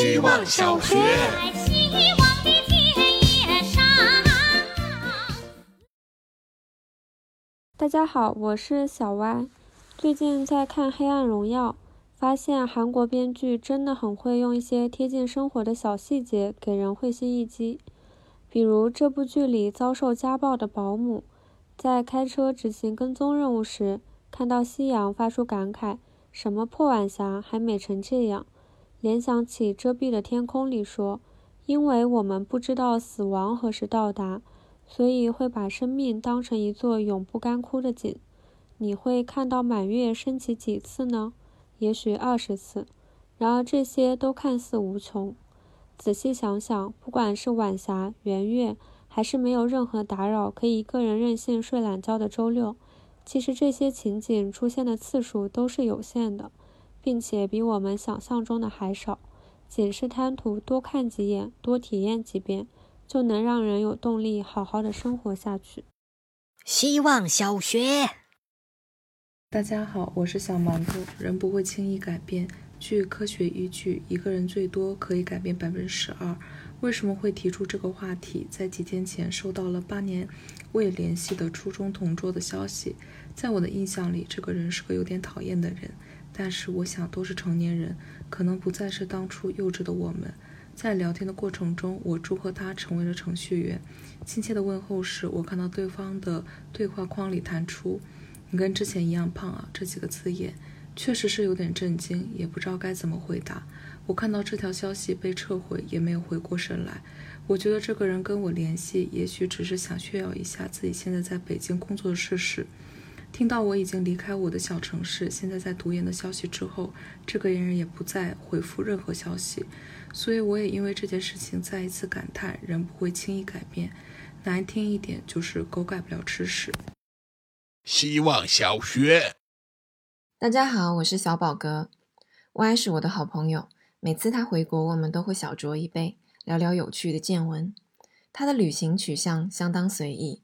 希望小学。希望的田野上。大家好，我是小歪。最近在看《黑暗荣耀》，发现韩国编剧真的很会用一些贴近生活的小细节给人会心一击。比如这部剧里遭受家暴的保姆，在开车执行跟踪任务时，看到夕阳发出感慨：“什么破晚霞还美成这样？”联想起遮蔽的天空里说：“因为我们不知道死亡何时到达。”所以会把生命当成一座永不干枯的井。你会看到满月升起几次呢？也许二十次。然而这些都看似无穷。仔细想想，不管是晚霞、圆月，还是没有任何打扰可以一个人任性睡懒觉的周六，其实这些情景出现的次数都是有限的，并且比我们想象中的还少。仅是贪图多看几眼、多体验几遍。就能让人有动力好好的生活下去。希望小学，大家好，我是小馒头。人不会轻易改变。据科学依据，一个人最多可以改变百分之十二。为什么会提出这个话题？在几天前收到了八年未联系的初中同桌的消息。在我的印象里，这个人是个有点讨厌的人。但是我想，都是成年人，可能不再是当初幼稚的我们。在聊天的过程中，我祝贺他成为了程序员。亲切的问候时，我看到对方的对话框里弹出“你跟之前一样胖啊”这几个字眼，确实是有点震惊，也不知道该怎么回答。我看到这条消息被撤回，也没有回过神来。我觉得这个人跟我联系，也许只是想炫耀一下自己现在在北京工作的事实。听到我已经离开我的小城市，现在在读研的消息之后，这个人也不再回复任何消息。所以我也因为这件事情再一次感叹：人不会轻易改变。难听一点，就是狗改不了吃屎。希望小学，大家好，我是小宝哥。Y 是我的好朋友，每次他回国，我们都会小酌一杯，聊聊有趣的见闻。他的旅行取向相当随意，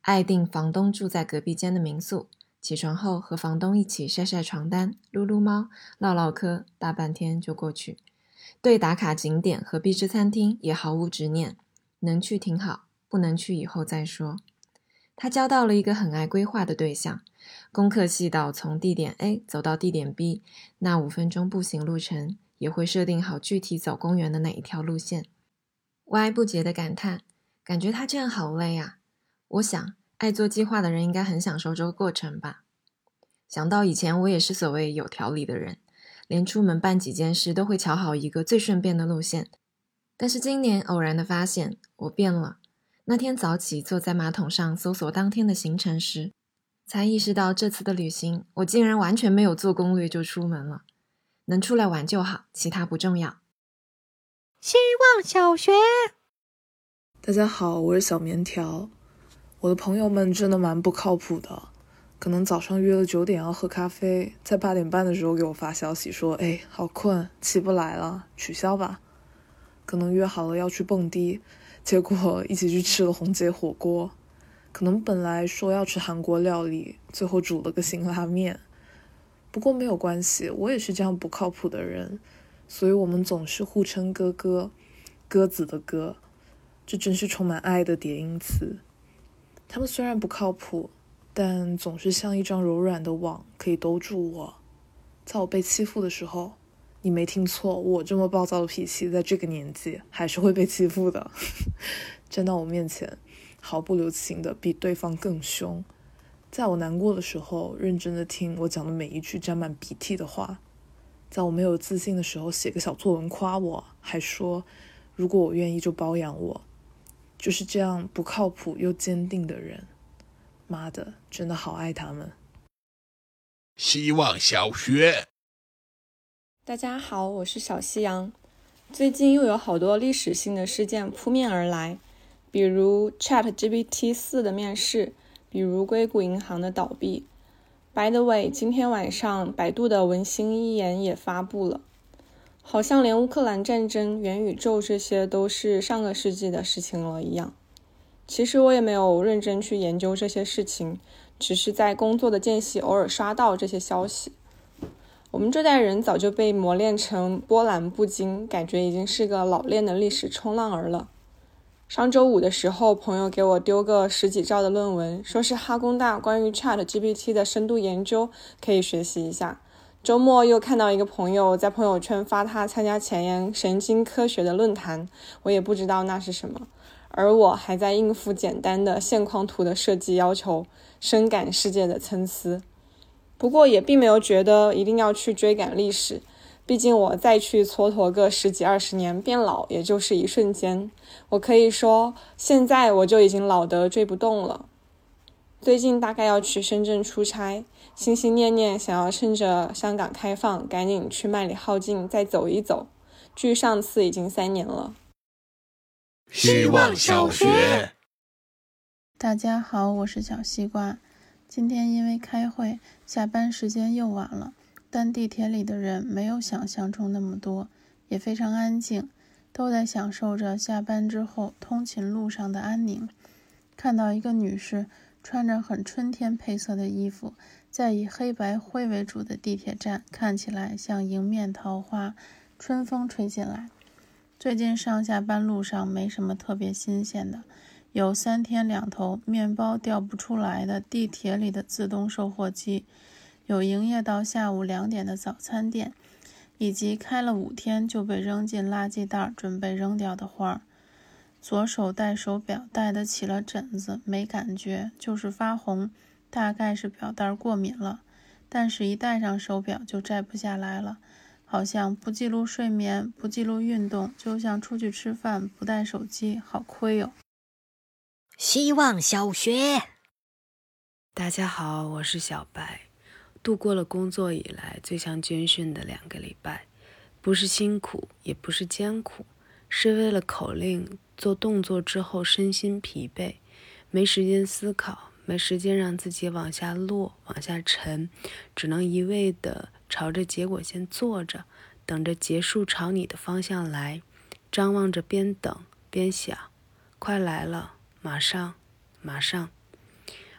爱订房东住在隔壁间的民宿，起床后和房东一起晒晒床单、撸撸猫、唠唠嗑，大半天就过去。对打卡景点和必吃餐厅也毫无执念，能去挺好，不能去以后再说。他交到了一个很爱规划的对象，功课细到从地点 A 走到地点 B，那五分钟步行路程也会设定好具体走公园的哪一条路线。Y 不解的感叹：“感觉他这样好累啊！”我想，爱做计划的人应该很享受这个过程吧。想到以前我也是所谓有条理的人。连出门办几件事都会瞧好一个最顺便的路线，但是今年偶然的发现我变了。那天早起坐在马桶上搜索当天的行程时，才意识到这次的旅行我竟然完全没有做攻略就出门了。能出来玩就好，其他不重要。希望小学，大家好，我是小棉条。我的朋友们真的蛮不靠谱的。可能早上约了九点要喝咖啡，在八点半的时候给我发消息说：“哎，好困，起不来了，取消吧。”可能约好了要去蹦迪，结果一起去吃了红姐火锅。可能本来说要吃韩国料理，最后煮了个辛拉面。不过没有关系，我也是这样不靠谱的人，所以我们总是互称哥哥，鸽子的鸽，这真是充满爱的叠音词。他们虽然不靠谱。但总是像一张柔软的网，可以兜住我。在我被欺负的时候，你没听错，我这么暴躁的脾气，在这个年纪还是会被欺负的。站到我面前，毫不留情的比对方更凶。在我难过的时候，认真的听我讲的每一句沾满鼻涕的话。在我没有自信的时候，写个小作文夸我，还说如果我愿意就包养我。就是这样不靠谱又坚定的人。妈的，真的好爱他们！希望小学，大家好，我是小夕阳。最近又有好多历史性的事件扑面而来，比如 Chat GPT 四的面世，比如硅谷银行的倒闭。By the way，今天晚上百度的文心一言也发布了，好像连乌克兰战争、元宇宙这些都是上个世纪的事情了一样。其实我也没有认真去研究这些事情，只是在工作的间隙偶尔刷到这些消息。我们这代人早就被磨练成波澜不惊，感觉已经是个老练的历史冲浪儿了。上周五的时候，朋友给我丢个十几兆的论文，说是哈工大关于 Chat GPT 的深度研究，可以学习一下。周末又看到一个朋友在朋友圈发他参加前沿神经科学的论坛，我也不知道那是什么，而我还在应付简单的线框图的设计要求，深感世界的参差。不过也并没有觉得一定要去追赶历史。毕竟我再去蹉跎个十几二十年，变老也就是一瞬间。我可以说，现在我就已经老得追不动了。最近大概要去深圳出差，心心念念想要趁着香港开放，赶紧去麦理浩径再走一走。距上次已经三年了。希望小学，大家好，我是小西瓜。今天因为开会，下班时间又晚了。但地铁里的人没有想象中那么多，也非常安静，都在享受着下班之后通勤路上的安宁。看到一个女士穿着很春天配色的衣服，在以黑白灰为主的地铁站，看起来像迎面桃花，春风吹进来。最近上下班路上没什么特别新鲜的，有三天两头面包掉不出来的地铁里的自动售货机。有营业到下午两点的早餐店，以及开了五天就被扔进垃圾袋准备扔掉的花儿。左手戴手表戴得起了疹子，没感觉，就是发红，大概是表带过敏了。但是，一戴上手表就摘不下来了，好像不记录睡眠、不记录运动，就像出去吃饭不带手机，好亏哦。希望小学，大家好，我是小白。度过了工作以来最像军训的两个礼拜，不是辛苦，也不是艰苦，是为了口令做动作之后身心疲惫，没时间思考，没时间让自己往下落、往下沉，只能一味的朝着结果线坐着，等着结束朝你的方向来，张望着边等边想，快来了，马上，马上。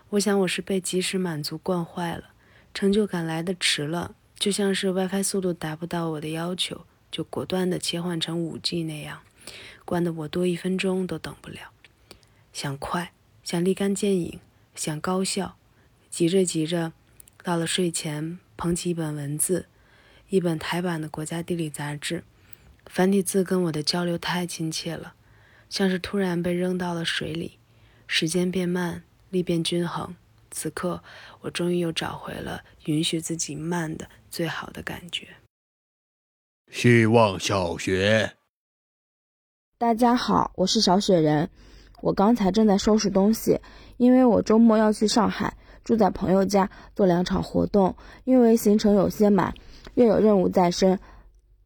我想我是被及时满足惯坏了。成就感来的迟了，就像是 WiFi 速度达不到我的要求，就果断的切换成 5G 那样，关的我多一分钟都等不了。想快，想立竿见影，想高效，急着急着，到了睡前，捧起一本文字，一本台版的《国家地理》杂志，繁体字跟我的交流太亲切了，像是突然被扔到了水里，时间变慢，力变均衡。此刻，我终于又找回了允许自己慢的最好的感觉。希望小学，大家好，我是小雪人。我刚才正在收拾东西，因为我周末要去上海，住在朋友家做两场活动。因为行程有些满，又有任务在身，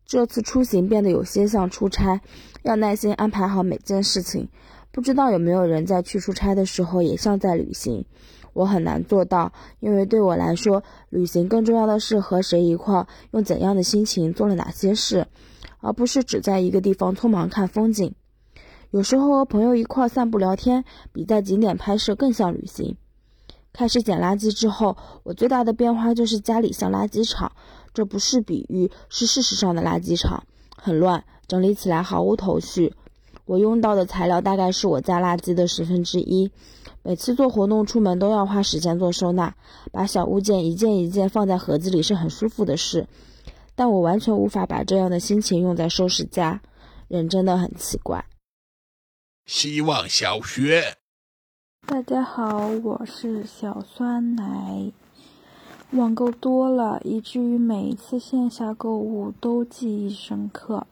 这次出行变得有些像出差，要耐心安排好每件事情。不知道有没有人在去出差的时候也像在旅行？我很难做到，因为对我来说，旅行更重要的是和谁一块，用怎样的心情做了哪些事，而不是只在一个地方匆忙看风景。有时候和朋友一块散步聊天，比在景点拍摄更像旅行。开始捡垃圾之后，我最大的变化就是家里像垃圾场，这不是比喻，是事实上的垃圾场，很乱，整理起来毫无头绪。我用到的材料大概是我家垃圾的十分之一。每次做活动出门都要花时间做收纳，把小物件一件一件放在盒子里是很舒服的事，但我完全无法把这样的心情用在收拾家。人真的很奇怪。希望小学，大家好，我是小酸奶。网购多了，以至于每一次线下购物都记忆深刻，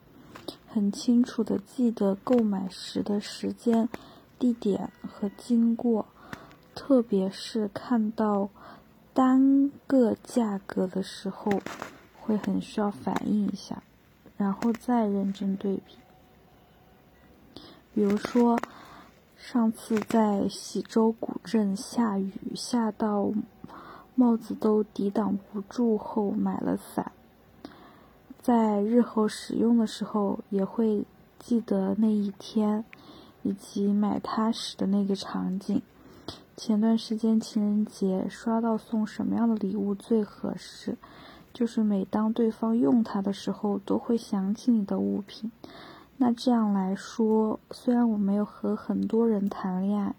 很清楚的记得购买时的时间。地点和经过，特别是看到单个价格的时候，会很需要反应一下，然后再认真对比。比如说，上次在喜洲古镇下雨下到帽子都抵挡不住后买了伞，在日后使用的时候也会记得那一天。以及买它时的那个场景。前段时间情人节刷到送什么样的礼物最合适，就是每当对方用它的时候，都会想起你的物品。那这样来说，虽然我没有和很多人谈恋爱，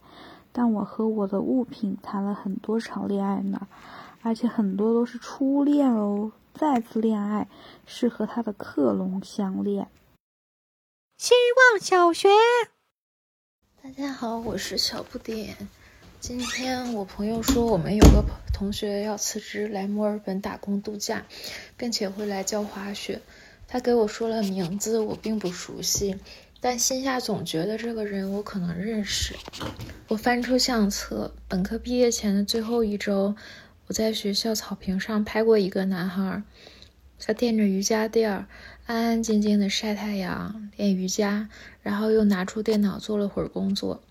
但我和我的物品谈了很多场恋爱呢，而且很多都是初恋哦。再次恋爱是和他的克隆相恋。希望小学，大家好，我是小不点。今天我朋友说我们有个同学要辞职来墨尔本打工度假，并且会来教滑雪。他给我说了名字，我并不熟悉，但心下总觉得这个人我可能认识。我翻出相册，本科毕业前的最后一周。我在学校草坪上拍过一个男孩，他垫着瑜伽垫儿，安安静静的晒太阳、练瑜伽，然后又拿出电脑做了会儿工作。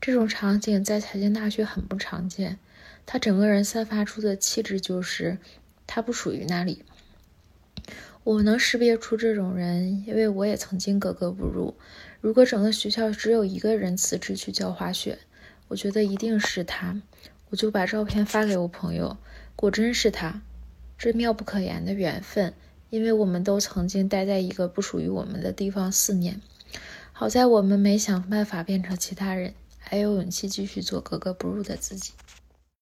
这种场景在财经大学很不常见。他整个人散发出的气质就是他不属于那里。我能识别出这种人，因为我也曾经格格不入。如果整个学校只有一个人辞职去教滑雪，我觉得一定是他。我就把照片发给我朋友，果真是他，这妙不可言的缘分，因为我们都曾经待在一个不属于我们的地方四年，好在我们没想办法变成其他人，还有勇气继续做格格不入的自己。